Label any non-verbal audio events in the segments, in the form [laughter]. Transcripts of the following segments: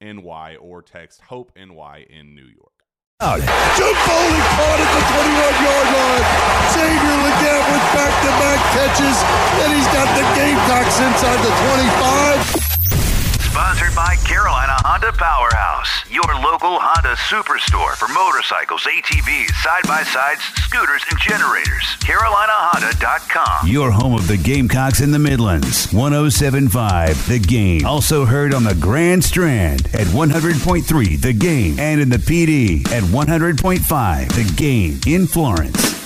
NY or text Hope NY in New York. Jim Foley caught at the 21 yard line. Xavier Legette with back to back catches, and he's got the Gamecocks inside the 25. Sponsored by Carolina Honda Powerhouse, your local Honda superstore for motorcycles, ATVs, side by sides, scooters, and generators. CarolinaHonda.com. Your home of the Gamecocks in the Midlands. 1075 The Game. Also heard on the Grand Strand at 100.3 The Game and in the PD at 100.5 The Game in Florence.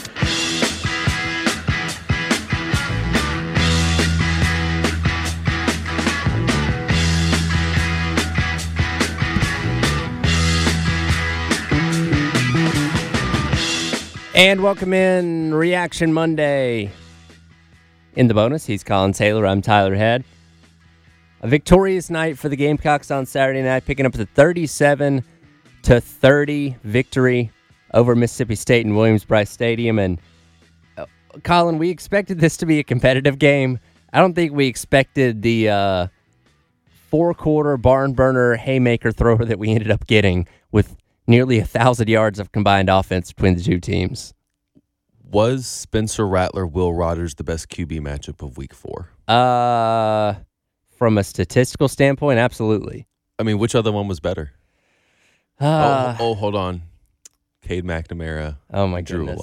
And welcome in Reaction Monday. In the bonus, he's Collyn Taylor. I'm Tyler Head. A victorious night for the Gamecocks on Saturday night, picking up the 37 to 30 victory over Mississippi State in Williams-Brice Stadium. And uh, Collyn, we expected this to be a competitive game. I don't think we expected the uh, four-quarter barn burner haymaker thrower that we ended up getting with nearly a thousand yards of combined offense between the two teams. Was Spencer Rattler Will Rogers the best QB matchup of Week Four? Uh, from a statistical standpoint, absolutely. I mean, which other one was better? Uh, oh, oh, hold on, Cade McNamara. oh my Drew goodness.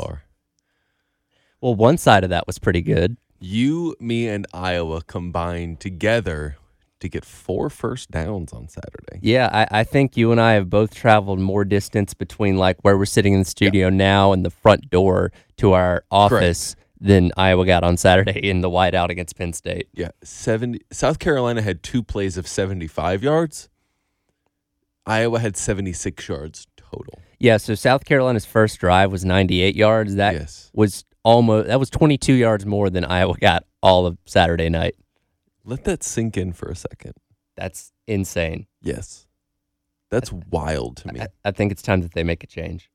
Well, one side of that was pretty good. You, me, and Iowa combined together to get four first downs on Saturday. Yeah, I, I think you and I have both traveled more distance between like where we're sitting in the studio now and the front door to our office than Iowa got on Saturday [laughs] in the whiteout against Penn State. Yeah, seventy. South Carolina had two plays of seventy-five yards. Iowa had seventy-six yards total. Yeah, so South Carolina's first drive was 98 yards. That Yes. was almost that was 22 yards more than Iowa got all of Saturday night. Let that sink in for a second. That's insane. Yes, that's wild to me. I, I think it's time that they make a change.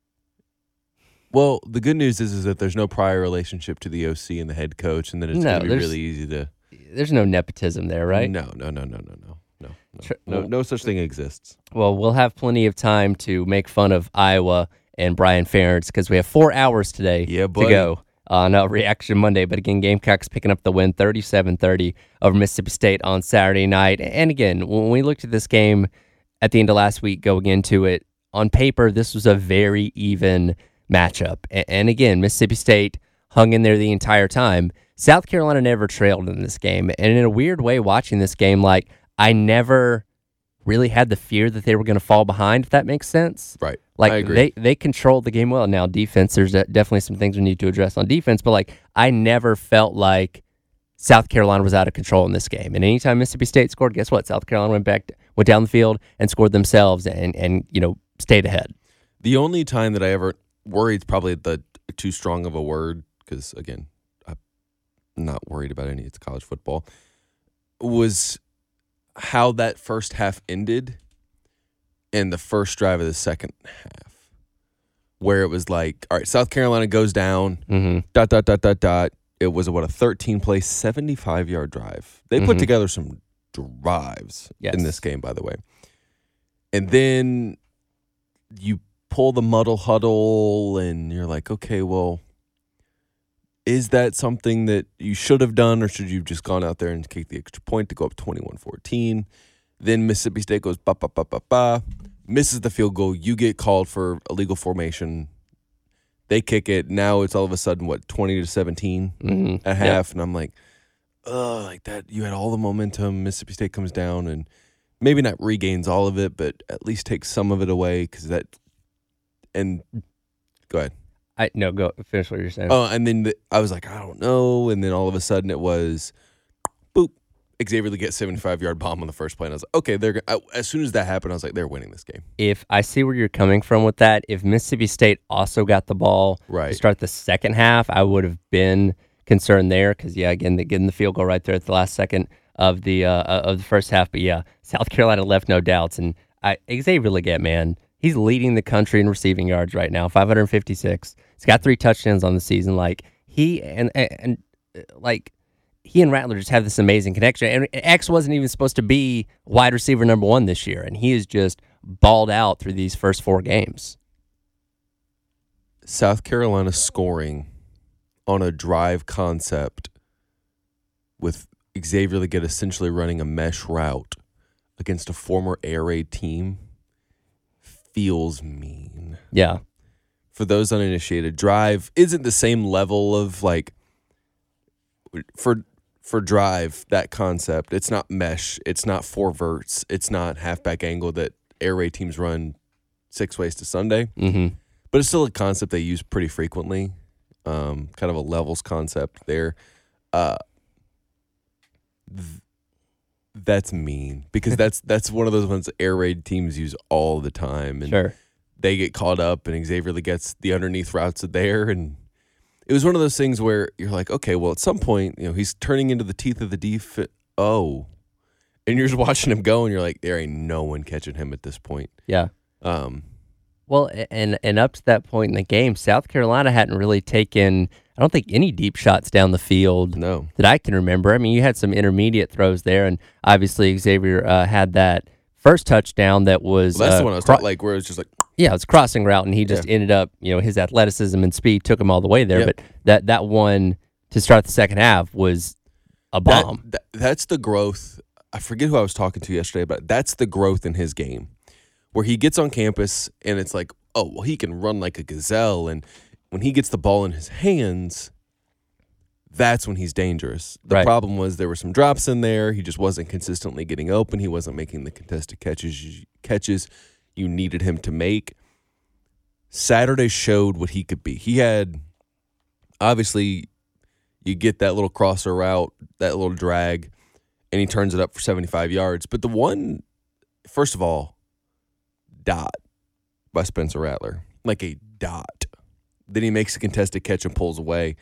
Well, the good news is, is that there's no prior relationship to the OC and the head coach, and then it's No, going to be there's- really easy to. There's no nepotism there, right? No, no, no, no, no, no, no, no, Tr- no, well- no such thing exists. Well, we'll have plenty of time to make fun of Iowa and Brian Ferentz because we have four hours today Yeah, to buddy. go on uh, [laughs] Reaction Monday. But again, Gamecocks picking up the win 37 30 over Mississippi State on Saturday night. And again, when we looked at this game at the end of last week going into it, on paper, this was a very even matchup. And again, Mississippi State hung in there the entire time. South Carolina never trailed in this game. And in a weird way, watching this game, like, I never really had the fear that they were going to fall behind. If that makes sense. Right. Like I agree. they they controlled the game well. Now defense, there's definitely some things we need to address on defense, but like I never felt like South Carolina was out of control in this game. And anytime Mississippi State scored, guess what? South Carolina went back, went down the field and scored themselves, and and you know stayed ahead. The only time that I ever worried, probably the too strong of a word, because again, I'm not worried about any. It's college football. Was how that first half ended, and the first drive of the second half, where it was like, all right, South Carolina goes down, Mm-hmm. dot dot dot dot dot. It was what a 13 play, 75 yard drive. They put Mhm. together some drives Yes. in this game, by the way. And then you pull the muddle huddle, and you're like, okay, well, is that something that you should have done, or should you have just gone out there and kicked the extra point to go up 21 14? Then Mississippi State goes ba ba ba ba ba, misses the field goal. You get called for illegal formation. They kick it. Now it's all of a sudden what 20 to 17 Mm-hmm. at half, and I'm like, oh, like that. You had all the momentum. Mississippi State comes down and maybe not regains all of it, but at least takes some of it away because that. And go ahead. I no go finish what you're saying. Oh, and then the, I was like, I don't know, and then all of a sudden it was, boop. Xavier Legette 75 yard bomb on the first play, and I was like, okay, they're. I, as soon as that happened, I was like, they're winning this game. if I see where you're coming from with that, if Mississippi State also got the ball to Right. start the second half, I would have been concerned there because yeah, again, the, getting the field goal right there at the last second of the uh, of the first half. But yeah, [laughs] South Carolina left no doubts, and I, Xavier Legette, man, he's leading the country in receiving yards right now, 556. He's got three touchdowns on the season. Like he and and, and uh, like he and Rattler just have this amazing connection. And X wasn't even supposed to be wide receiver number one this year, and he is just balled out through these first four games. South Carolina scoring on a drive concept with Xavier Legette essentially running a mesh route against a former air raid team feels mean. Yeah, For those uninitiated, drive isn't the same level of like for for drive that concept. It's not mesh. It's not four verts. It's not halfback angle that air raid teams run six ways to Sunday hmm but it's still a concept they use pretty frequently. Um, kind of a levels concept there. Uh, th- that's mean because [laughs] that's that's one of those ones air raid teams use all the time, and sure. They get caught up, and Xavier gets the underneath routes there, and it was one of those things where you're like, okay, well, at some point, you know, he's turning into the teeth of the def. Oh, and you're just watching him go, and you're like, there ain't no one catching him at this point. Yeah. Um, Well, and and up to that point in the game, South Carolina hadn't really taken, I don't think, any deep shots down the field no, that I can remember. I mean, you had some intermediate throws there, and obviously Xavier uh, had that first touchdown that was well, that's uh, the one I was cro- talking like where it was just like. yeah, it was crossing route, and he just ended up, you know, his athleticism and speed took him all the way there. Yep. But that that one to start the second half was a That- bomb. that- that's the growth. I forget who I was talking to yesterday, but that's the growth in his game, where he gets on campus and it's like, oh, well, he can run like a gazelle, and when he gets the ball in his hands, that's when he's dangerous. The Right. problem was there were some drops in there. He just wasn't consistently getting open. He wasn't making the contested catches catches you needed him to make. Saturday showed what he could be. He had obviously you get that little crosser route, that little drag, and he turns it up for 75 yards. But the one, first of all, dot by Spencer Rattler, like a dot. Then he makes a contested catch and pulls away.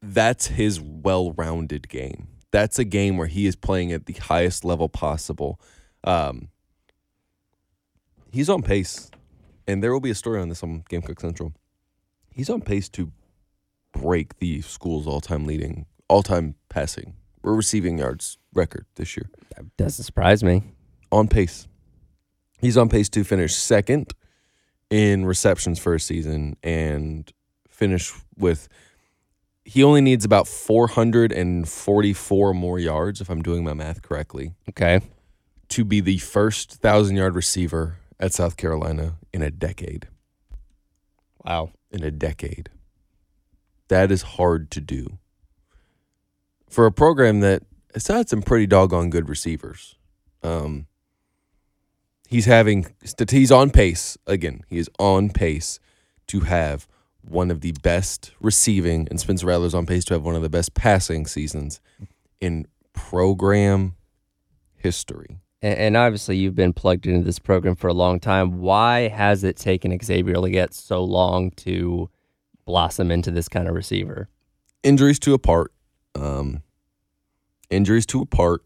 That's his well rounded game. That's a game where he is playing at the highest level possible. Um, he's on pace, and there will be a story on this on Gamecock Central. He's on pace to break the school's all-time leading, all-time passing or receiving yards record this year. That doesn't surprise me. On pace. He's on pace to finish second in receptions for a season and finish with he only needs about 444 more yards if I'm doing my math correctly Okay. to be the first 1000 yard receiver at South Carolina in a decade. Wow. in a decade. That is hard to do. For a program that still had some pretty doggone good receivers. Um, he's having he's on pace again. He is on pace to have one of the best receiving, and Spencer Rattler's on pace to have one of the best passing seasons in program history. And, and obviously, you've been plugged into this program for a long time. Why has it taken Xavier Legette so long to blossom into this kind of receiver? Injuries to a part. Um, injuries to a part.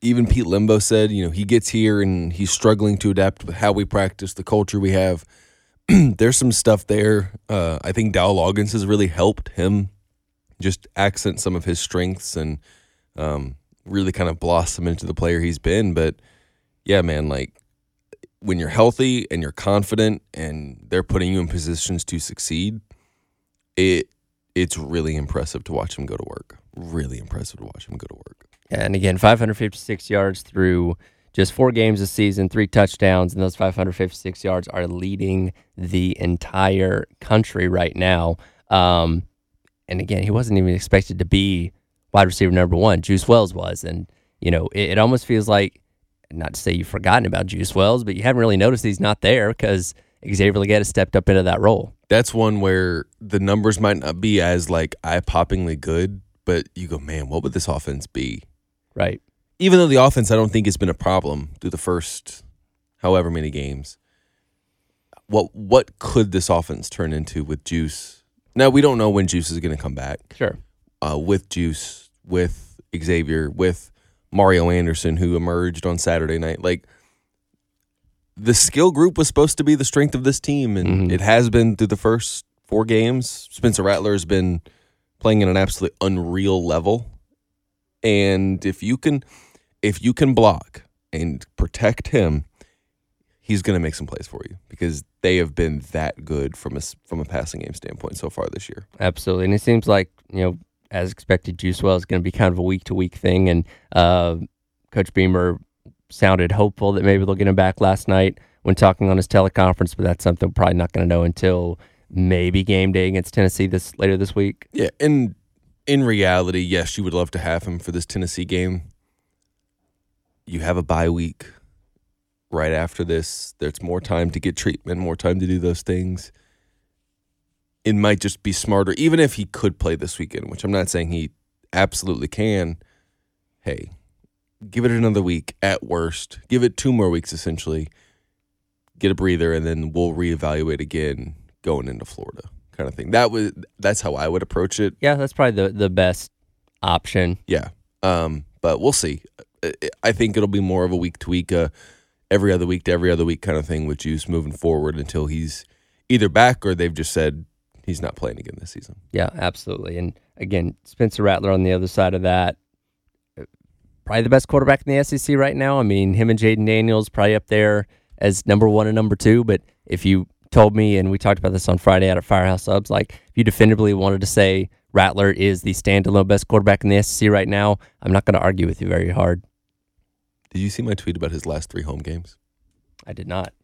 Even Pete Lembo said, you know, he gets here and he's struggling to adapt with how we practice, the culture we have. [clears throat] There's some stuff there. Uh, I think Dowell Loggains has really helped him just accent some of his strengths and um, really kind of blossom into the player he's been. But yeah, man, like when you're healthy and you're confident and they're putting you in positions to succeed, it it's really impressive to watch him go to work. Really impressive to watch him go to work. And again, 556 yards through just four games this season, three touchdowns, and those 556 yards are leading the entire country right now. Um, and again, he wasn't even expected to be wide receiver number one. Juice Wells was, and you know, it, it almost feels like not to say you've forgotten about Juice Wells, but you haven't really noticed he's not there because Xavier Legette has stepped up into that role. That's one where the numbers might not be as like eye poppingly good, but you go, man, what would this offense be? Right. Even though the offense, I don't think has been a problem through the first however many games. What what could this offense turn into with Juice? Now we don't know when Juice is going to come back. Sure. Uh, with Juice, with Xavier, with Mario Anderson, who emerged on Saturday night. Like the skill group was supposed to be the strength of this team, and Mhm. it has been through the first four games. Spencer Rattler has been playing at an absolutely unreal level, and if you can, if you can block and protect him, he's going to make some plays for you because they have been that good from a from a passing game standpoint so far this year. Absolutely. And it seems like, you know, as expected, Juice Wells is going to be kind of a week to week thing. And uh, Coach Beamer sounded hopeful that maybe they'll get him back last night when talking on his teleconference, but that's something we're probably not going to know until maybe game day against Tennessee this later this week. Yeah, and in reality, yes, you would love to have him for this Tennessee game. You have a bye week right after this. There's more time to get treatment, more time to do those things. It might just be smarter, even if he could play this weekend, which I'm not saying he absolutely can. Hey, give it another week at worst. Give it two more weeks essentially. Get a breather, and then we'll reevaluate again going into Florida, kind of thing. That was that's how I would approach it. Yeah, that's probably the, the best option. Yeah. Um, but we'll see. I- think it'll be more of a week to week, uh, every other week to every other week kind of thing with Juice moving forward until he's either back or they've just said he's not playing again this season. Yeah, absolutely. And again, Spencer Rattler on the other side of that, probably the best quarterback in the SEC right now. I mean, him and Jayden Daniels probably up there as number one and number two. But if you told me, and we talked about this on Friday at Firehouse Subs, like if you definitively wanted to say Rattler is the standalone best quarterback in the SEC right now, I'm not going to argue with you very hard. Did you see my tweet about his last three home games? I did not.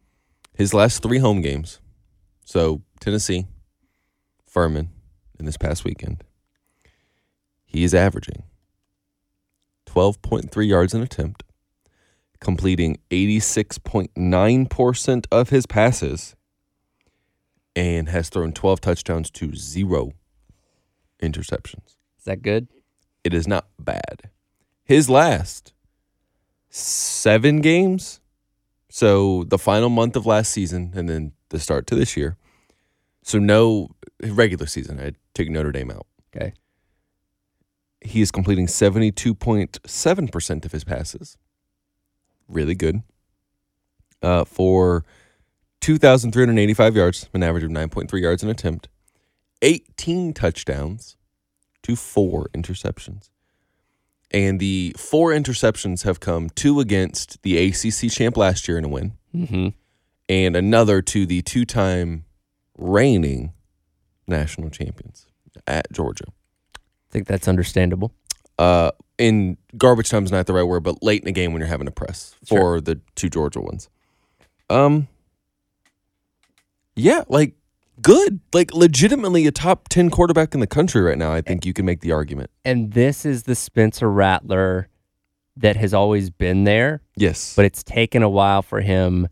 His last three home games. So Tennessee, Furman, in this past weekend. He is averaging 12.3 yards an attempt, completing 86.9% of his passes, and has thrown 12 touchdowns to zero interceptions. Is that good? It is not bad. His last seven games, so the final month of last season and then the start to this year. So no regular season. I take Notre Dame out. Okay. He is completing 72.7% of his passes. Really good. Uh, for 2,385 yards, an average of 9.3 yards an attempt, 18 touchdowns to four interceptions. And the four interceptions have come two against the ACC champ last year in a win, Mm-hmm. and another to the two time reigning national champions at Georgia. I think that's understandable. Uh, in garbage time's not the right word, but late in the game when you're having to press for Sure. the two Georgia ones. Um, yeah, like good, like legitimately a top 10 quarterback in the country right now. I think you can make the argument. And this is the Spencer Rattler that has always been there, Yes. but it's taken a while for him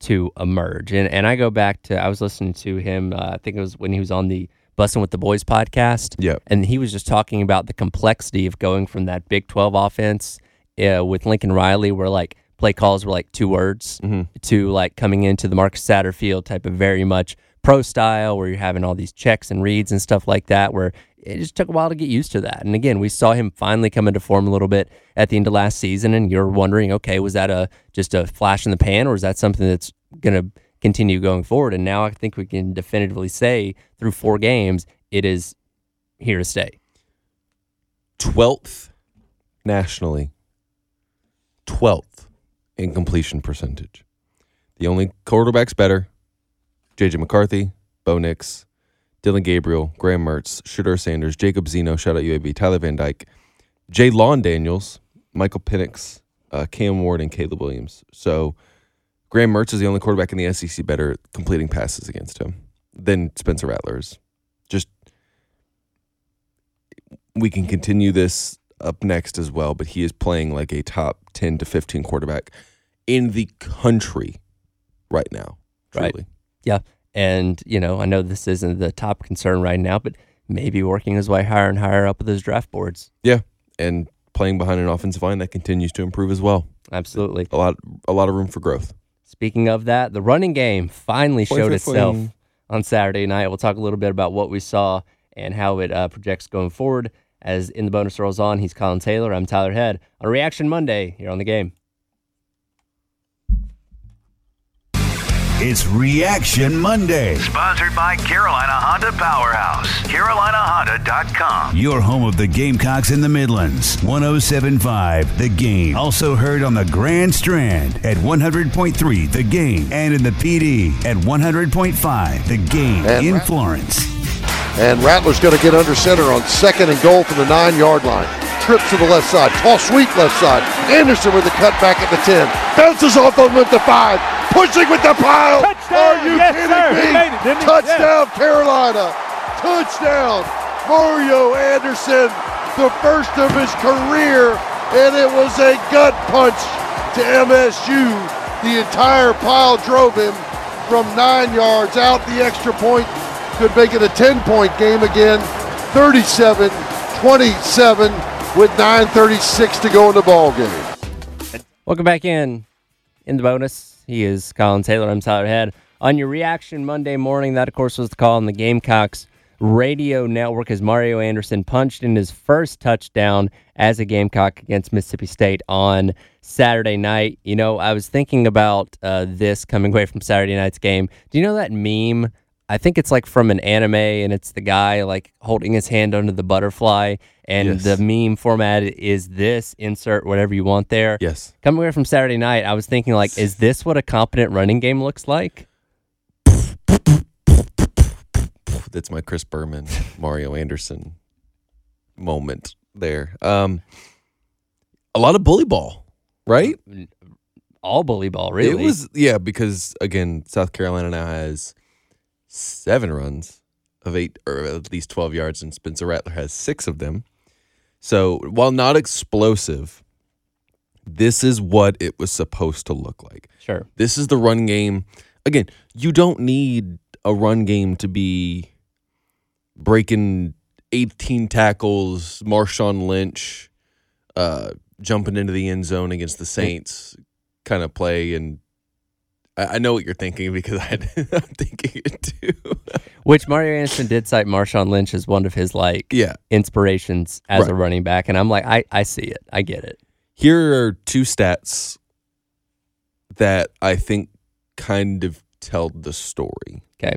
to emerge. And and I go back to I was listening to him. Uh, I think it was when he was on the Bussin' with the Boys podcast. yeah. and he was just talking about the complexity of going from that Big 12 offense uh, with Lincoln Riley, where like play calls were like two words, Mhm. to like coming into the Marcus Satterfield type of very much pro style, where you're having all these checks and reads and stuff like that, where it just took a while to get used to that. And again, we saw him finally come into form a little bit at the end of last season, and you're wondering, okay, was that a just a flash in the pan, or is that something that's going to continue going forward? And now I think we can definitively say through four games, it is here to stay. 12th nationally, 12th in completion percentage. The only quarterbacks better JJ McCarthy, Bo Nix, Dillon Gabriel, Graham Mertz, Shedeur Sanders, Jacob Zeno, shout out UAB, Tyler Van Dyke, Jayden Daniels, Michael Penix, uh, Cam Ward, and Caleb Williams. So Graham Mertz is the only quarterback in the SEC better completing passes against him than Spencer Rattlers. Just we can continue this up next as well, but he is playing like a top 10 to 15 quarterback in the country right now. Right. Yeah. And, you know, I know this isn't the top concern right now, but maybe working his way higher and higher up with those draft boards. Yeah. And playing behind an offensive line that continues to improve as well. Absolutely. A lot a lot of room for growth. Speaking of that, the running game finally Boing, showed boing, itself boing. on Saturday night. We'll talk a little bit about what we saw and how it uh, projects going forward. As in the bonus rolls on, he's Collyn Taylor. I'm Tyler Head on Reaction Monday here on the game. It's Reaction Monday. Sponsored by Carolina Honda Powerhouse. CarolinaHonda.com. Your home of the Gamecocks in the Midlands. 1075 The Game. Also heard on the Grand Strand at 100.3 The Game. And in the PD at 100.5 The Game And in Rat- Florence. And Rattler's going to get under center on second and goal from the nine yard line. Trips to the left side. Toss sweep left side. Anderson with the cut back at the 10. Bounces off them at the 5. Pushing with the pile. Are you kidding me? Touchdown, Carolina. Touchdown. Mario Anderson, the first of his career. And it was a gut punch to MSU. The entire pile drove him from nine yards out the extra point could make it a 10 point game again 37 27 with 9.36 to go in the ball game Welcome back in. In the bonus, he is Collyn Taylor. I'm Tyler Head. On your reaction Monday morning, that of course was the call on the Gamecocks radio network as Mario Anderson punched in his first touchdown as a Gamecock against Mississippi State on Saturday night. You know, I was thinking about uh, this coming away from Saturday night's game. Do you know that meme? I think it's like from an anime, and it's the guy like holding his hand under the butterfly, and Yes. the meme format is this. Insert whatever you want there. Yes. Coming away from Saturday night, I was thinking like, is this what a competent running game looks like? That's my Chris Berman, Mario Anderson moment there. Um a lot of bully ball, right? All bully ball, really. It was yeah, because again, South Carolina now has seven runs of eight or at least twelve yards, and Spencer Rattler has six of them. So while not explosive, this is what it was supposed to look like. sure. This is the run game. Again, you don't need a run game to be breaking 18 tackles, Marshawn Lynch uh, jumping into the end zone against the Saints kind of play. And I, I know what you're thinking because [laughs] I, I'm thinking it too. [laughs] Which Mario Anderson did cite Marshawn Lynch as one of his like yeah. inspirations as a running back, and I'm like, I I see it, I get it. Here are two stats that I think kind of tell the story. Okay,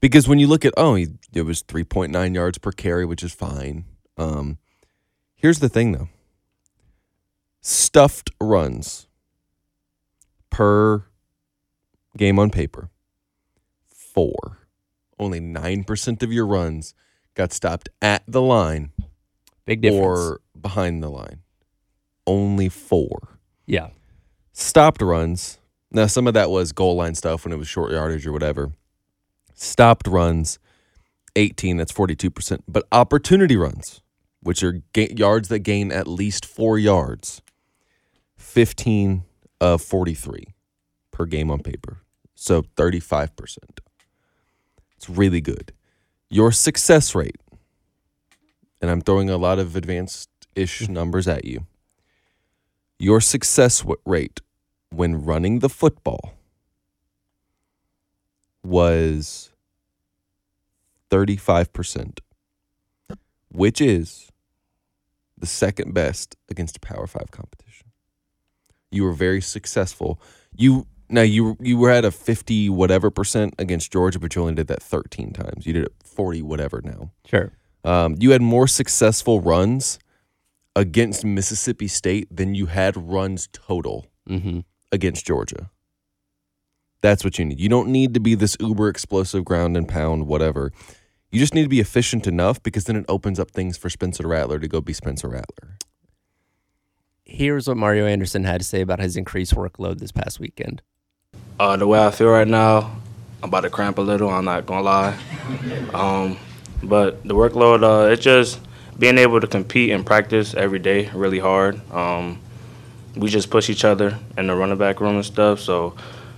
because when you look at oh he, it was 3.9 yards per carry which is fine um here's the thing though stuffed runs per game on paper four only 9% of your runs got stopped at the line big difference. or behind the line only four yeah, stopped runs. Now, some of that was goal line stuff when it was short yardage or whatever. Stopped runs, 18. That's 42%. But opportunity runs, which are ga- yards that gain at least four yards, 15 of 43 per game on paper. So 35%. It's really good. Your success rate, and I'm throwing a lot of advanced ish mm. numbers at you. Your success rate when running the football was 35%, which is the second best against a Power 5 competition. You were very successful. You now you you were at a 50 whatever percent against Georgia, but you only did that 13 times. You did it 40 whatever now. Sure. Um, you had more successful runs against Mississippi State than you had runs total Mm-hmm. against Georgia. That's what you need. You don't need to be this uber explosive ground and pound, whatever. You just need to be efficient enough because then it opens up things for Spencer Rattler to go be Spencer Rattler. Here's what Mario Anderson had to say about his increased workload this past weekend. Uh, the way I feel right now, I'm about to cramp a little. I'm not gonna lie. Um, but the workload, uh, it's just being able to compete and practice every day really hard. Um, we just push each other in the running back room and stuff. So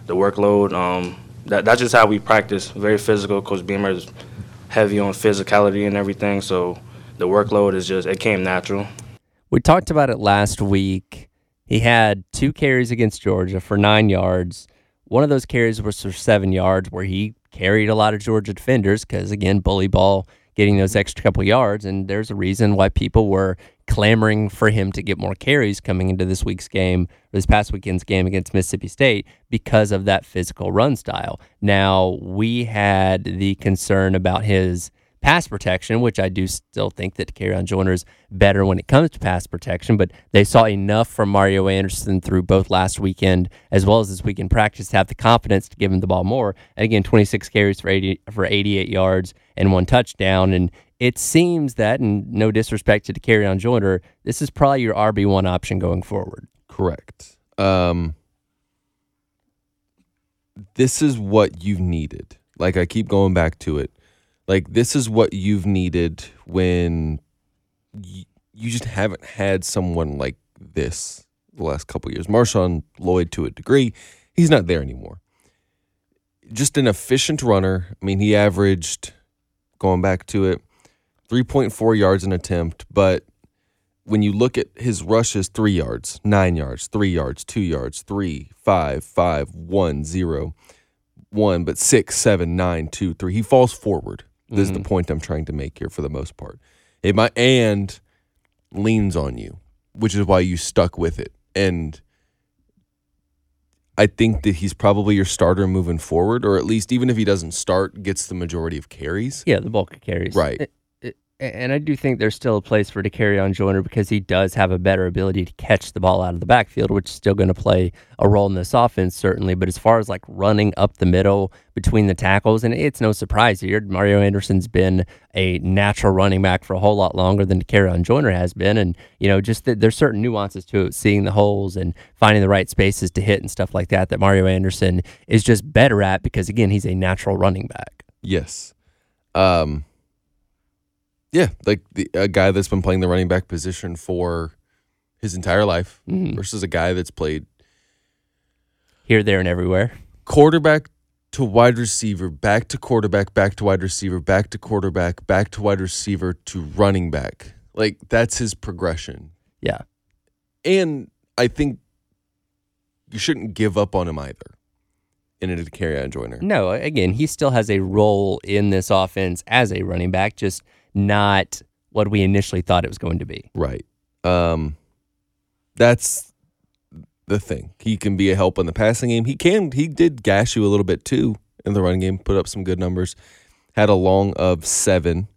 the workload, um, that, that's just how we practice. Very physical. Coach Beamer is heavy on physicality and everything. So the workload is just it came natural. We talked about it last week. He had two carries against Georgia for nine yards. One of those carries was for seven yards, where he carried a lot of Georgia defenders because, again, bully ball getting those extra couple yards. And there's a reason why people were clamoring for him to get more carries coming into this week's game, this past weekend's game against Mississippi State, because of that physical run style. Now, we had the concern about his pass protection, which I do still think that Dakereon Joyner is better when it comes to pass protection, but they saw enough from Mario Anderson through both last weekend as well as this weekend practice to have the confidence to give him the ball more. And again, 26 carries for 80 for 88 yards and one touchdown. And it seems that, and no disrespect to Dakereon Joyner, this is probably your RB one option going forward. Correct. Um, this is what you've needed. Like I keep going back to it. Like this is what you've needed when y- you just haven't had someone like this the last couple years. Marshawn Lloyd to a degree, he's not there anymore. Just an efficient runner. I mean, he averaged going back to it 3.4 yards an attempt, but when you look at his rushes, three yards, nine yards, three yards, two yards, three, five, five, one, zero, one, but six, seven, nine, two, three. He falls forward. This is the mm-hmm. point I'm trying to make here for the most part. It might and leans on you, which is why you stuck with it. And I think that he's probably your starter moving forward, or at least even if he doesn't start, gets the majority of carries. Yeah, the bulk of carries. Right. Eh, And I do think there's still a place for Dakereon Joyner because he does have a better ability to catch the ball out of the backfield, which is still going to play a role in this offense, certainly. But as far as like running up the middle between the tackles, and it's no surprise here, Mario Anderson's been a natural running back for a whole lot longer than carry on Joyner has been. And, you know, just that there's certain nuances to it, seeing the holes and finding the right spaces to hit and stuff like that, that Mario Anderson is just better at because, again, he's a natural running back. Yes. Um yeah, like the, a guy that's been playing the running back position for his entire life Mhm. versus a guy that's played Here, there, and everywhere. quarterback to wide receiver, back to quarterback, back to wide receiver, back to quarterback, back to wide receiver to running back. Like that's his progression. Yeah. And I think you shouldn't give up on him either. In it Dakereon Joyner. No, again, he still has a role in this offense as a running back, just not what we initially thought it was going to be. Right. Um that's the thing. He can be a help in the passing game. He can he did gash you a little bit too in the running game, put up some good numbers. Had a long of 7,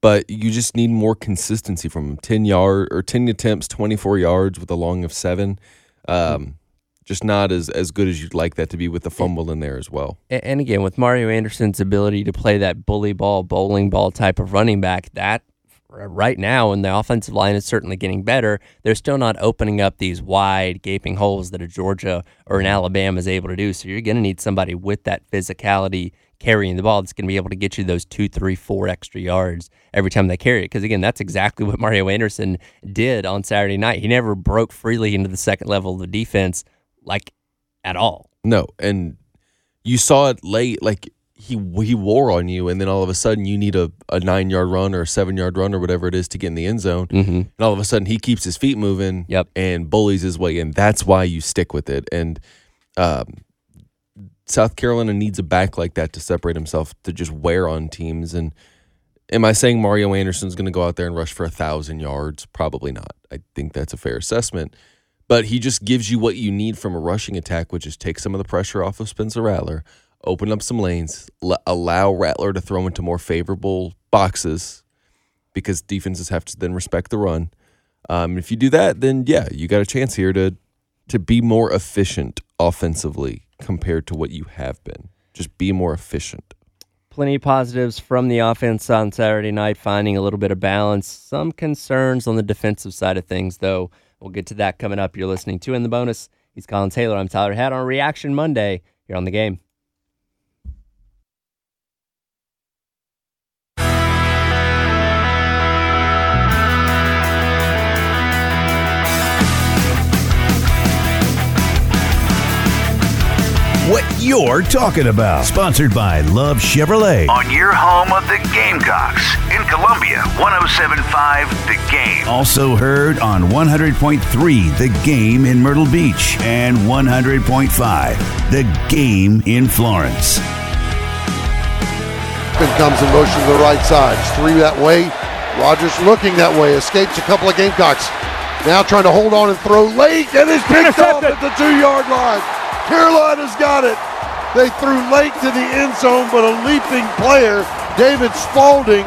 but you just need more consistency from him. 10 yard or 10 attempts, 24 yards with a long of 7. Um just not as as good as you'd like that to be with the fumble in there as well. And again, with Mario Anderson's ability to play that bully ball, bowling ball type of running back, that right now, and the offensive line is certainly getting better, they're still not opening up these wide, gaping holes that a Georgia or an Alabama is able to do. So you're going to need somebody with that physicality carrying the ball that's going to be able to get you those two, three, four extra yards every time they carry it. Because again, that's exactly [laughs] what Mario Anderson did on Saturday night. He never broke freely into the second level of the defense, like at all. No, and you saw it late. Like he he wore on you, and then all of a sudden you need a, a nine yard run or a seven yard run or whatever it is to get in the end zone. Mm-hmm. And all of a sudden he keeps his feet moving. Yep. And bullies his way in. That's why you stick with it. And um, South Carolina needs a back like that to separate himself to just wear on teams. And am I saying Mario Anderson's going to go out there and rush for a thousand yards? Probably not. I think that's a fair assessment. But he just gives you what you need from a rushing attack, which is take some of the pressure off of Spencer Rattler, open up some lanes, l- allow Rattler to throw into more favorable boxes because defenses have to then respect the run. Um, if you do that, then yeah, you got a chance here to to be more efficient offensively compared to what you have been. Just be more efficient. Plenty of positives from the offense on Saturday night, finding a little bit of balance. Some concerns on the defensive side of things, though. We'll get to that coming up. You're listening to In the Bonus. He's Collyn Taylor. I'm Tyler Head on Reaction Monday. You're on the game. You're talking about. Sponsored by Love Chevrolet. On your home of the Gamecocks in Columbia, 1075 The Game. Also heard on 100.3 The Game in Myrtle Beach and 100.5 The Game in Florence. Then comes in motion to the right side. It's three that way. Rogers looking that way. Escapes a couple of Gamecocks. Now trying to hold on and throw late, and it's picked off at the two-yard line. Carolina's got it. They threw late to the end zone, but a leaping player, David Spaulding,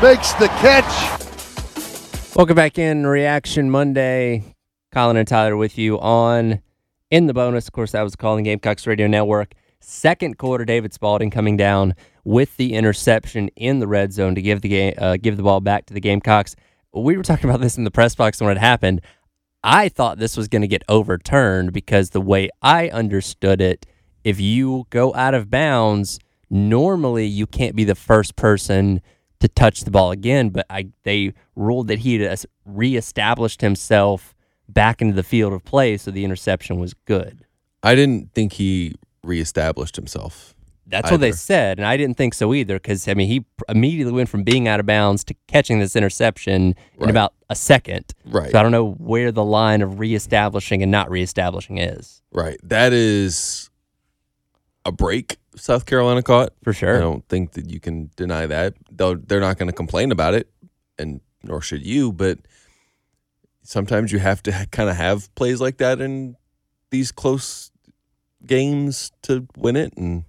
makes the catch. Welcome back in Reaction Monday. Collyn and Tyler with you on In the Bonus. Of course, that was calling Gamecocks Radio Network. Second quarter, David Spaulding coming down with the interception in the red zone to give the game, uh, give the ball back to the Gamecocks. We were talking about this in the press box when it happened. I thought this was going to get overturned because the way I understood it, if you go out of bounds, normally you can't be the first person to touch the ball again. But I they ruled that he had reestablished himself back into the field of play, so the interception was good. I didn't think he reestablished himself. That's what they said, and I didn't think so either. Because I mean, he immediately went from being out of bounds to catching this interception in about a second. Right. So I don't know where the line of reestablishing and not reestablishing is Right. That is a break South Carolina caught. for sure. I don't think that you can deny that. Though they're not going to complain about it, and nor should you. But sometimes you have to [laughs] ha- kind of have plays like that in these close games to win it, and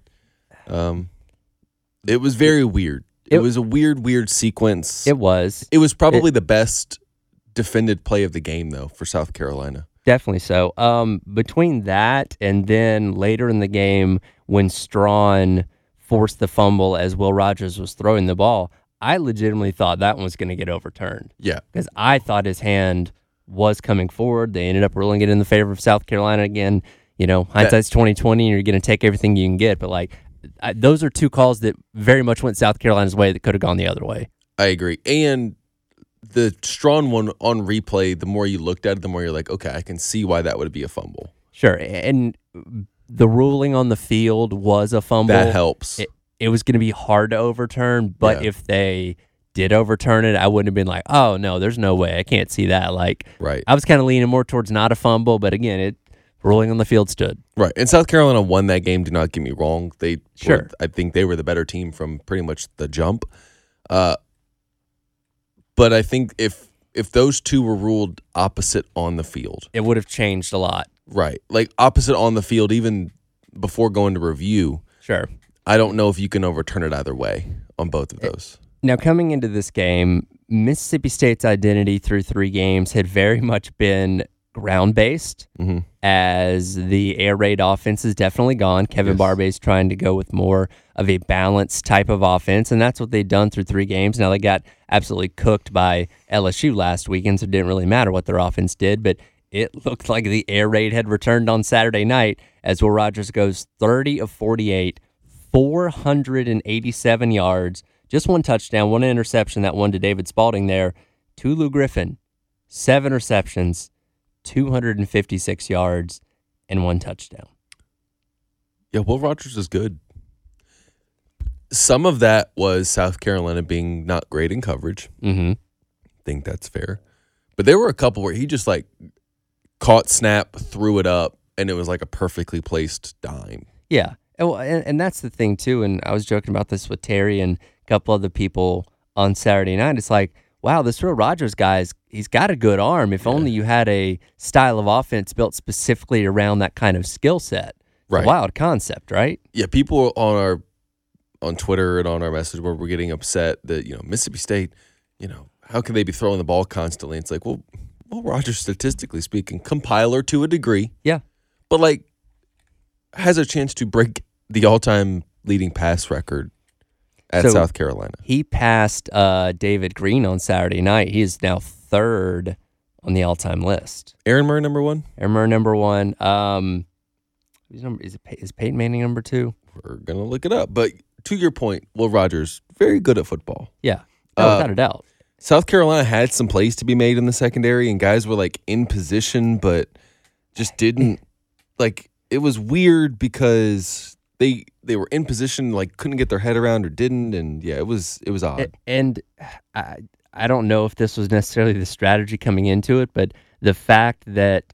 um, it was very weird. It, It- was a weird, weird sequence. It was It was probably the best defended play of the game, though, for South Carolina. Definitely so. Um, between that and then later in the game, when Strachan forced the fumble as Will Rogers was throwing the ball, I legitimately thought that one was going to get overturned Yeah. because I thought his hand was coming forward. They ended up ruling it in the favor of South Carolina again. You know, hindsight's twenty twenty, and you're going to take everything you can get. But like, I, those are two calls that very much went South Carolina's way that could have gone the other way. I agree. And the strong one on replay, the more you looked at it, the more you're like, okay, I can see why that would be a fumble. Sure, and the ruling on the field was a fumble. That helps. it, it was going to be hard to overturn, but Yeah. if they did overturn it, I wouldn't have been like, oh no, there's no way, I can't see that. Like, right. I was kind of leaning more towards not a fumble, but again, it ruling on the field stood. Right. And South Carolina won that game. Do not get me wrong. They were- Sure. I think they were the better team from pretty much the jump. Uh, but I think if if those two were ruled opposite on the field, It would have changed a lot. Right, like opposite on the field, even before going to review, Sure. I don't know if you can overturn it either way on both of those. Now, coming into this game, Mississippi State's identity through three games had very much been ground based, Mhm. as the air raid offense is definitely gone. Kevin Yes. is trying to go with more of a balanced type of offense, and that's what they've done through three games. Now they got absolutely cooked by LSU last weekend, so it didn't really matter what their offense did, but it looked like the air raid had returned on Saturday night as Will Rogers goes 30 of 48, 487 yards, just one touchdown, one interception, that one to David Spaulding there, Tulu Griffin, seven receptions, 256 yards, and one touchdown. Yeah, Will Rogers is good. Some of that was South Carolina being not great in coverage. Mm-hmm. think that's fair. But there were a couple where he just like caught snap, threw it up, and it was like a perfectly placed dime. Yeah. And, and that's the thing too. And I was joking about this with Terry and a couple other people on Saturday night. It's like, wow, this Will Rogers guy is he's got a good arm. If only you had a style of offense built specifically around that kind of skill set. Right. wild concept, right? Yeah, people on our on Twitter and on our message board were getting upset that you know Mississippi State, you know, how can they be throwing the ball constantly? It's like, well, well, Rogers, statistically speaking, compiler to a degree, Yeah. but like has a chance to break the all-time leading pass record at So- South Carolina. He passed uh, David Greene on Saturday night. He is now third on the all-time list. Aaron Murray, number one. Aaron Murray, number one. Um, who's number is it? Is Peyton Manning number two? We're gonna look it up, but to your point, Will Rogers very good at football. Yeah, no, Uh, without a doubt. South Carolina had some plays to be made in the secondary, and guys were like in position, but just didn't like. It was weird because they they were in position, like couldn't get their head around or didn't, and yeah, it was it was odd. And I, I don't know if this was necessarily the strategy coming into it, but the fact that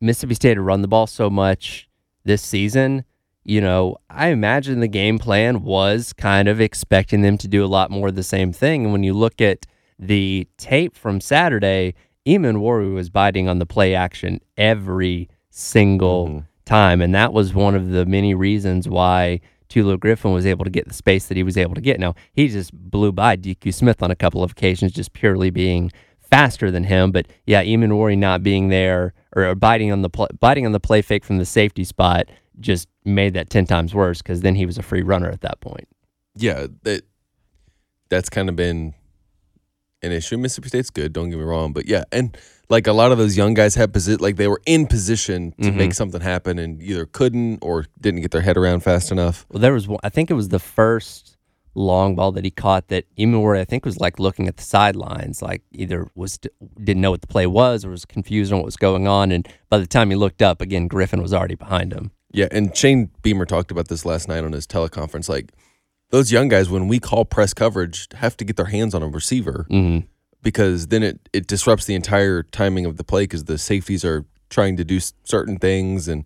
Mississippi State had run the ball so much this season, you know, I imagine the game plan was kind of expecting them to do a lot more of the same thing. And when you look at the tape from Saturday, Emmanwori was biting on the play action every single mm-hmm. time. And that was one of the many reasons why Tulu Griffin was able to get the space that he was able to get. Now, he just blew by DQ Smith on a couple of occasions, just purely being faster than him. But yeah, Emmanwori not being there or biting on the pl- biting on the play fake from the safety spot just made that 10 times worse because then he was a free runner at that point. yeah, that that's kind of been an issue. Mississippi State's good, don't get me wrong, but yeah, and like a lot of those young guys had position, like they were in position to mm-hmm. make something happen, and either couldn't or didn't get their head around fast enough. Well, there was one, I think it was the first long ball that he caught that Warry, I think, was like looking at the sidelines, like either was didn't know what the play was or was confused on what was going on. And by the time he looked up, again, Griffin was already behind him. Yeah, and Shane Beamer talked about this last night on his teleconference. Like those young guys, when we call press coverage, have to get their hands on a receiver Mm-hmm. because then it it disrupts the entire timing of the play because the safeties are trying to do certain things, and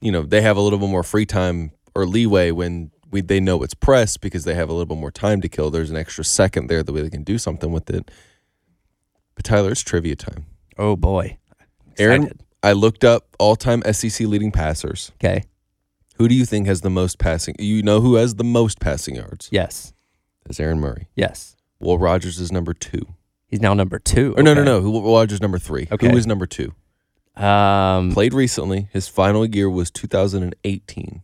you know they have a little bit more free time or leeway when we they know it's press because they have a little bit more time to kill. There's an extra second there the way they can do something with it. But Tyler, it's trivia time. Oh boy, Aaron, I looked up all-time SEC leading passers. Okay. Who do you think has the most passing? You know who has the most passing yards? Yes. It's Aaron Murray. Yes. Well, Rogers is number two. He's now number two. Or no, no, Okay. no. Who- Will Rogers number three. Okay. Who is number two? Um, Played recently. His final year was 2018.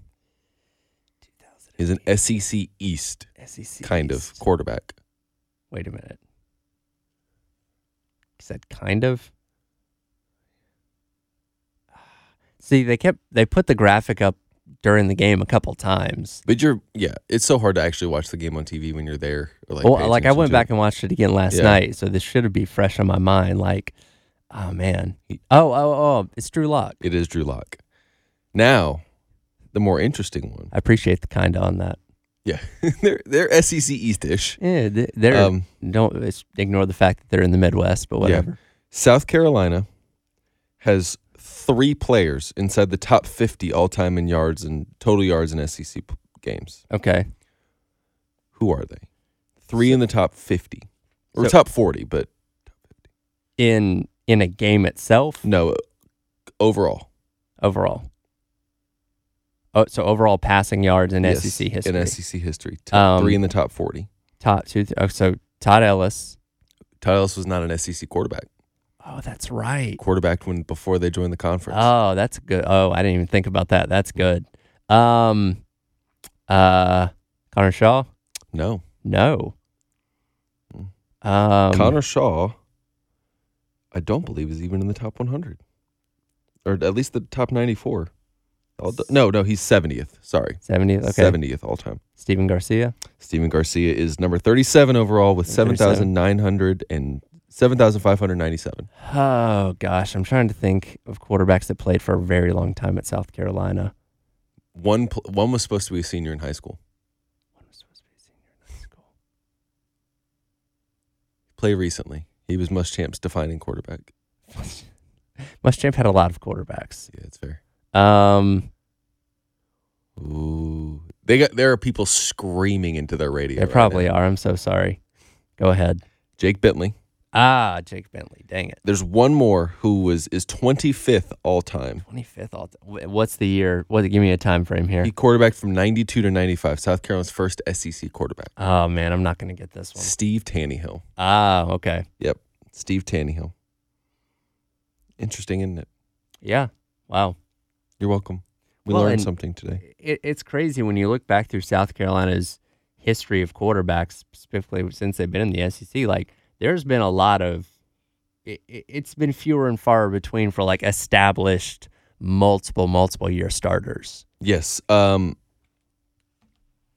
He's an SEC East SEC kind of quarterback. Wait a minute. He said kind of. [sighs] See, they kept they put the graphic up during the game a couple times. But you're, yeah, it's so hard to actually watch the game on TV when you're there. Or like, well, like I went back it. and watched it again last Yeah. night, so this should be fresh on my mind. Like, oh man, oh oh oh, it's Drew Lock. It is Drew Lock. Now, the more interesting one. I appreciate the kind on that. Yeah, [laughs] they're they're SEC East-ish. Yeah, they- they're Um, don't ignore the fact that they're in the Midwest, but whatever. South Carolina has three players inside the top 50 all time in yards and total yards in SEC games. Okay, Who are they? Three in the top 50 or So- top 40, but in in a game itself, no, overall. overall. Oh, so overall passing yards in Yes, SEC history. In SEC history. Um, three in the top 40. Top two. Oh, so Todd Ellis. Todd Ellis was not an SEC quarterback. Oh, that's right. Quarterbacked when before they joined the conference. Oh, that's good. Oh, I didn't even think about that. That's good. Um, uh, Connor Shaw? No. No. Um, Connor Shaw, I don't believe is even in the top 100, or at least the top 94. All d- No, no, he's 70th. Sorry, 70th. Okay. 70th all time. Stephen Garcia. Stephen Garcia is number 37 overall with 37. 7,900 and 7,597. Oh gosh, I'm trying to think of quarterbacks that played for a very long time at South Carolina. One pl- one was supposed to be a senior in high school. Play recently. He was Muschamp's defining quarterback. [laughs] Muschamp had a lot of quarterbacks. Yeah, it's fair. Um, Ooh, they got there are people screaming into their radio. there right probably now. are. I'm so sorry. Go ahead. Jake Bentley. Ah, Jake Bentley. Dang it. There's one more who was is 25th all time. 25th. All wh- What's the year? What? Give me a time frame here. He quarterbacked from 92 to 95. South Carolina's first SEC quarterback. Oh man, I'm not going to get this one. Steve Taneyhill. Ah, okay. Yep, Steve Taneyhill. Interesting, isn't it? Yeah. Wow. You're welcome. We Well, learned something today. It, it's crazy when you look back through South Carolina's history of quarterbacks, specifically since they've been in the SEC. Like, there's been a lot of. It, it's been fewer and far between for like established multiple multiple year starters. Yes. Um,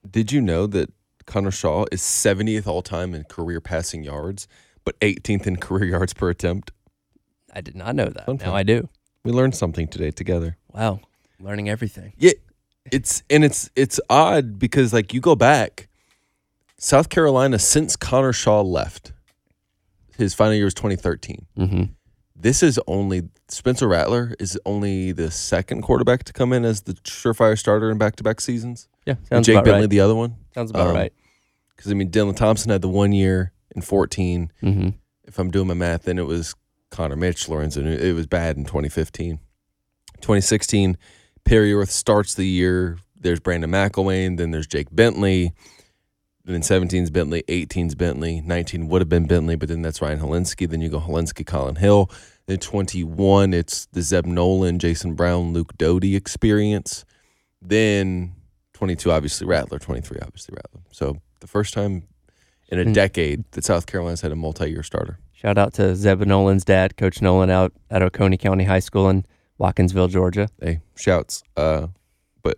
did you know that Connor Shaw is 70th all time in career passing yards, but 18th in career yards per attempt? I did not know that. Fun now. I do. We learned something today together. Wow, learning everything. Yeah, it's and it's it's odd because like you go back, South Carolina since Connor Shaw left, his final year was 2013. Mm-hmm. This is only Spencer Rattler is only the second quarterback to come in as the surefire starter in back to back seasons. Yeah, And sounds Jake about Bentley right. the other one. Sounds about Um, right. Because I mean Dylan Thompson had the one year in 14. Mm-hmm. If I'm doing my math, then it was Connor Mitch, Lorenzo. and It was bad in 2015. 2016, Perry Orth starts the year. There's Brandon McIlwain. Then there's Jake Bentley. And then 17's Bentley, 18's Bentley, 19 would have been Bentley, but then that's Ryan Hilinski. Then you go Hilinski, Collin Hill. Then 21, it's the Zeb Noland, Jason Brown, Luke Doty experience. Then 22, obviously Rattler. 23, obviously Rattler. So the first time in a Hmm. decade that South Carolina's had a multi-year starter. Shout out to Zeb Noland's dad, Coach Noland, out at Oconee County High School in Watkinsville, Georgia. Hey, shouts. Uh, but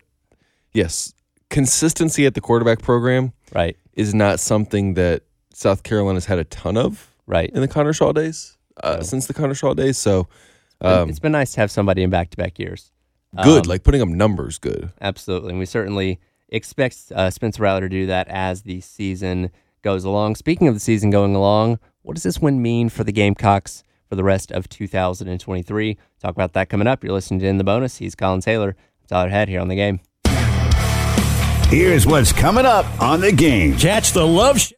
yes, consistency at the quarterback program Right, is not something that South Carolina's had a ton of right. in the Connor Shaw days. Uh, No. Since the Connor Shaw days, so um, it's been nice to have somebody in back-to-back years. good. Um, like putting up numbers, good. Absolutely. And we certainly expect uh, Spencer Rattler to do that as the season goes along. Speaking of the season going along, what does this win mean for the Gamecocks for the rest of 2023? Talk about that coming up. You're listening to In the Bonus. He's Collyn Taylor. Tyler Head here on the game. Here's what's coming up on the game. Catch the love. Sh-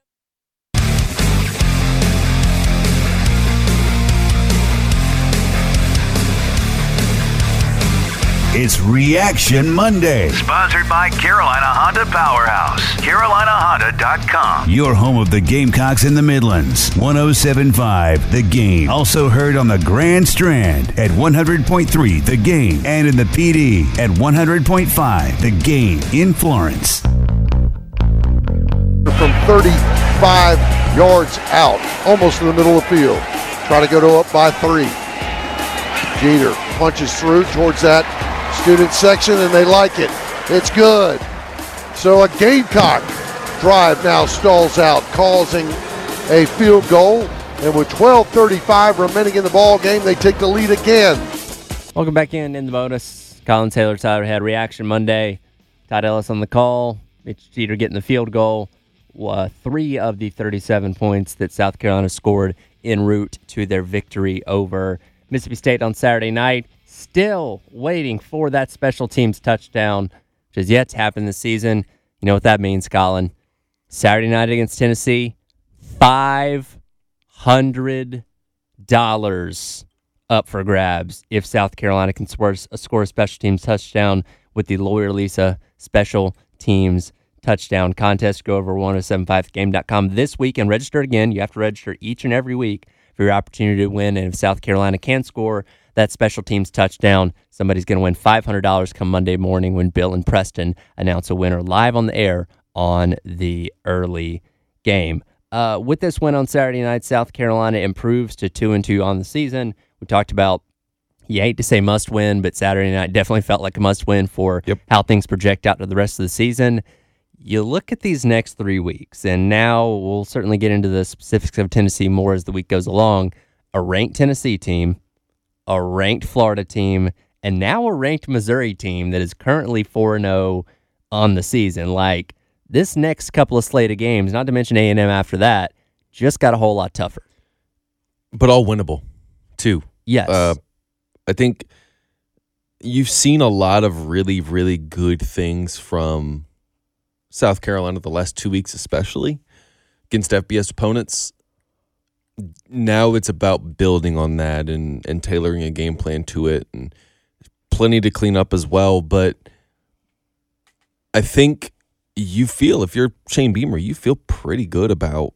It's Reaction Monday. Sponsored by Carolina Honda Powerhouse. CarolinaHonda.com. Your home of the Gamecocks in the Midlands. 1075 The Game. Also heard on the Grand Strand at 100.3 The Game and in the PD at 100.5 The Game in Florence. from 35 yards out, almost in the middle of the field. Try to go to up by three. Jeter punches through towards that student section, and they like it. It's good. So a Gamecock drive now stalls out, causing a field goal. And with 12:35 remaining in the ball game, they take the lead again. Welcome back in in the bonus. Collyn Taylor, Tyler Head, Reaction Monday. Todd Ellis on the call. Mitch Jeter getting the field goal. Uh, three of the 37 points that South Carolina scored en route to their victory over Mississippi State on Saturday night. Still waiting for that special teams touchdown, which has yet to happen this season. You know what that means, Collyn? Saturday night against Tennessee, five hundred dollars up for grabs if South Carolina can score, a special teams touchdown with the Lawyer Lisa special teams touchdown contest. Go over 1075game.com this week and register again. You have to register each and every week for your opportunity to win. And if South Carolina can score that special teams touchdown, somebody's going to win $500 come Monday morning when Bill and Preston announce a winner live on the air on the early game. Uh, with this win on Saturday night, South Carolina improves to two and two on the season. We talked about you hate to say must win, but Saturday night definitely felt like a must win for Yep. how things project out to the rest of the season. You look at these next three weeks, and now we'll certainly get into the specifics of Tennessee more as the week goes along. A ranked Tennessee team, a ranked Florida team, and now a ranked Missouri team that is currently 4 0 on the season. Like this next couple of slate of games, not to mention A&M after that, just got a whole lot tougher. but all winnable too. Yes. Uh, I think you've seen a lot of really, really good things from South Carolina the last two weeks, especially against FBS opponents. Now it's about building on that and, and tailoring a game plan to it, and plenty to clean up as well. But I think you feel, if you're Shane Beamer, you feel pretty good about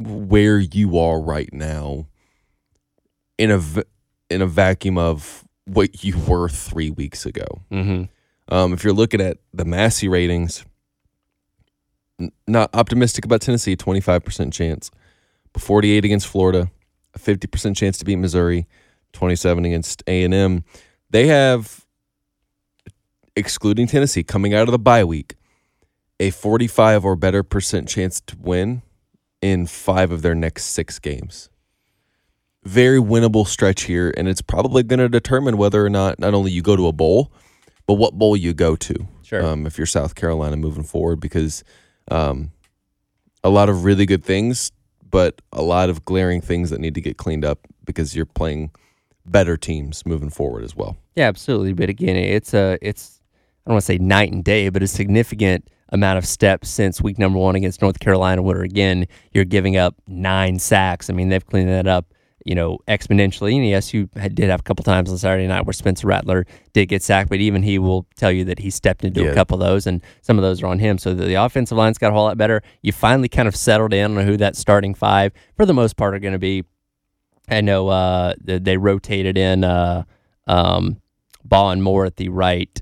where you are right now in a in a vacuum of what you were three weeks ago. mm-hmm. Um, if you're looking at the Massey ratings, n- not optimistic about Tennessee, 25% chance, 48 against Florida, a 50% chance to beat Missouri, 27 against A&M. They have, excluding Tennessee, coming out of the bye week, a 45 or better percent chance to win in five of their next six games. Very winnable stretch here, and it's probably going to determine whether or not not only you go to a bowl, but what bowl you go to. Sure. Um, if you're South Carolina moving forward, because um, a lot of really good things, but a lot of glaring things that need to get cleaned up because you're playing better teams moving forward as well. Yeah, absolutely. But again, it's a it's I don't want to say night and day, but a significant amount of steps since week number one against North Carolina, where again you're giving up nine sacks. I mean, they've cleaned that up, you know, exponentially. And yes, you had, did have a couple times on Saturday night where Spencer Rattler did get sacked, but even he will tell you that he stepped into Yeah. a couple of those, and some of those are on him. So the, the offensive line's got a whole lot better. You finally kind of settled in on who that starting five, for the most part, are going to be. I know uh, they, they rotated in uh, um, Ball and Moore at the right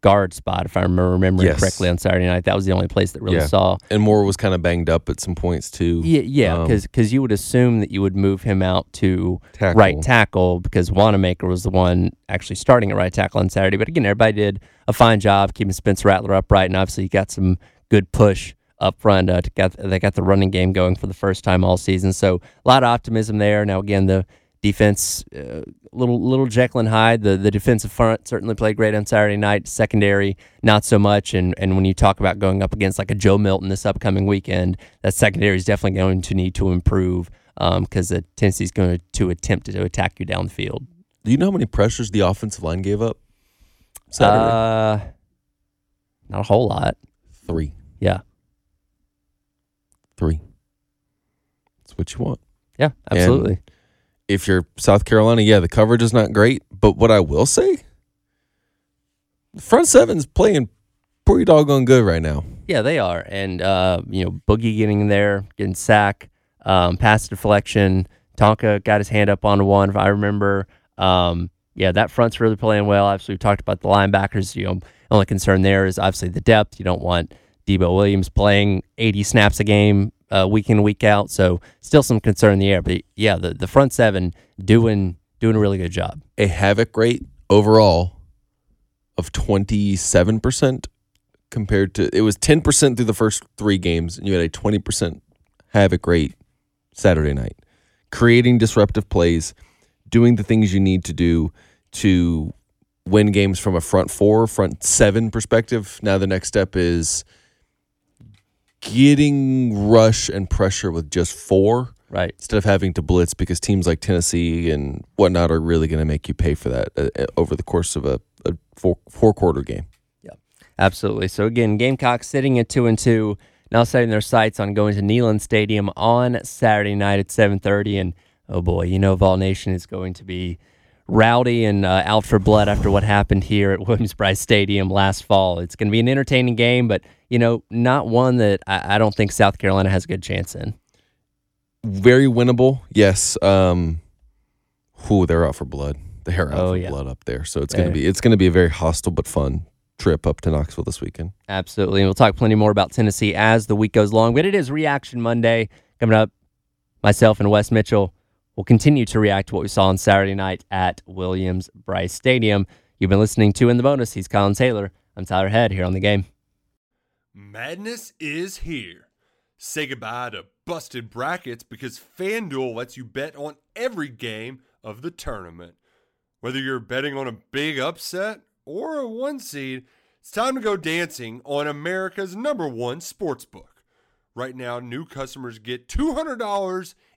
guard spot, if I remember remembering Yes. correctly on Saturday night. That was the only place that really Yeah. saw. And Moore was kind of banged up at some points too. Yeah, yeah, Um, because you would assume that you would move him out to Tackle. right tackle because Wanamaker was the one actually starting at right tackle on Saturday. But again, everybody did a fine job keeping Spencer Rattler upright, and obviously you got some good push up front. Uh, to get, they got the running game going for the first time all season, so a lot of optimism there. Now again, the defense, uh, little little Jekyll and Hyde. The the defensive front certainly played great on Saturday night. Secondary, not so much. And and when you talk about going up against like a Joe Milton this upcoming weekend, that secondary is definitely going to need to improve because the Tennessee's going to, to attempt to attack you down the field. Do you know how many pressures the offensive line gave up? Saturday. Uh, not a whole lot. Three. Yeah, Three. That's what you want. yeah, absolutely. If you're South Carolina, yeah, the coverage is not great. But what I will say, front seven's playing pretty doggone good right now. Yeah, they are. And, uh, you know, Boogie getting in there, getting sack, um, pass deflection. Tonka got his hand up on one, if I remember. Um, yeah, that front's really playing well. Obviously, we talked about the linebackers. You know, only concern there is obviously the depth. You don't want Debo Williams playing 80 snaps a game uh, week in, week out. So still some concern in the air. But yeah, the, the front seven doing doing a really good job. A havoc rate overall of 27% compared to it was 10% through the first three games, and you had a 20% havoc rate Saturday night. Creating disruptive plays, doing the things you need to do to win games from a front four, front seven perspective. Now the next step is getting rush and pressure with just four Right. instead of having to blitz because teams like Tennessee and whatnot are really going to make you pay for that uh, uh, over the course of a, a four four quarter game. Yeah, absolutely. So again, Gamecocks sitting at two and two, now setting their sights on going to Neyland Stadium on Saturday night at seven thirty. And oh boy, you know Vol Nation is going to be rowdy and uh, out for blood after what happened here at [laughs] Williams-Brice Stadium last fall. It's going to be an entertaining game, but you know, not one that I, I don't think South Carolina has a good chance in. Very winnable, yes. Um, whew, they're out for blood. They're out Oh, for yeah. blood up there, so it's Yeah. to be it's going to be a very hostile but fun trip up to Knoxville this weekend. Absolutely. And we'll talk plenty more about Tennessee as the week goes along. But it is Reaction Monday coming up. Myself and Wes Mitchell will continue to react to what we saw on Saturday night at Williams-Brice Stadium. You've been listening to In the Bonus. He's Collyn Taylor. I'm Tyler Head here on the game. Madness is here. Say goodbye to busted brackets because FanDuel lets you bet on every game of the tournament. Whether you're betting on a big upset or a one seed, it's time to go dancing on America's number one sportsbook. Right now, new customers get $200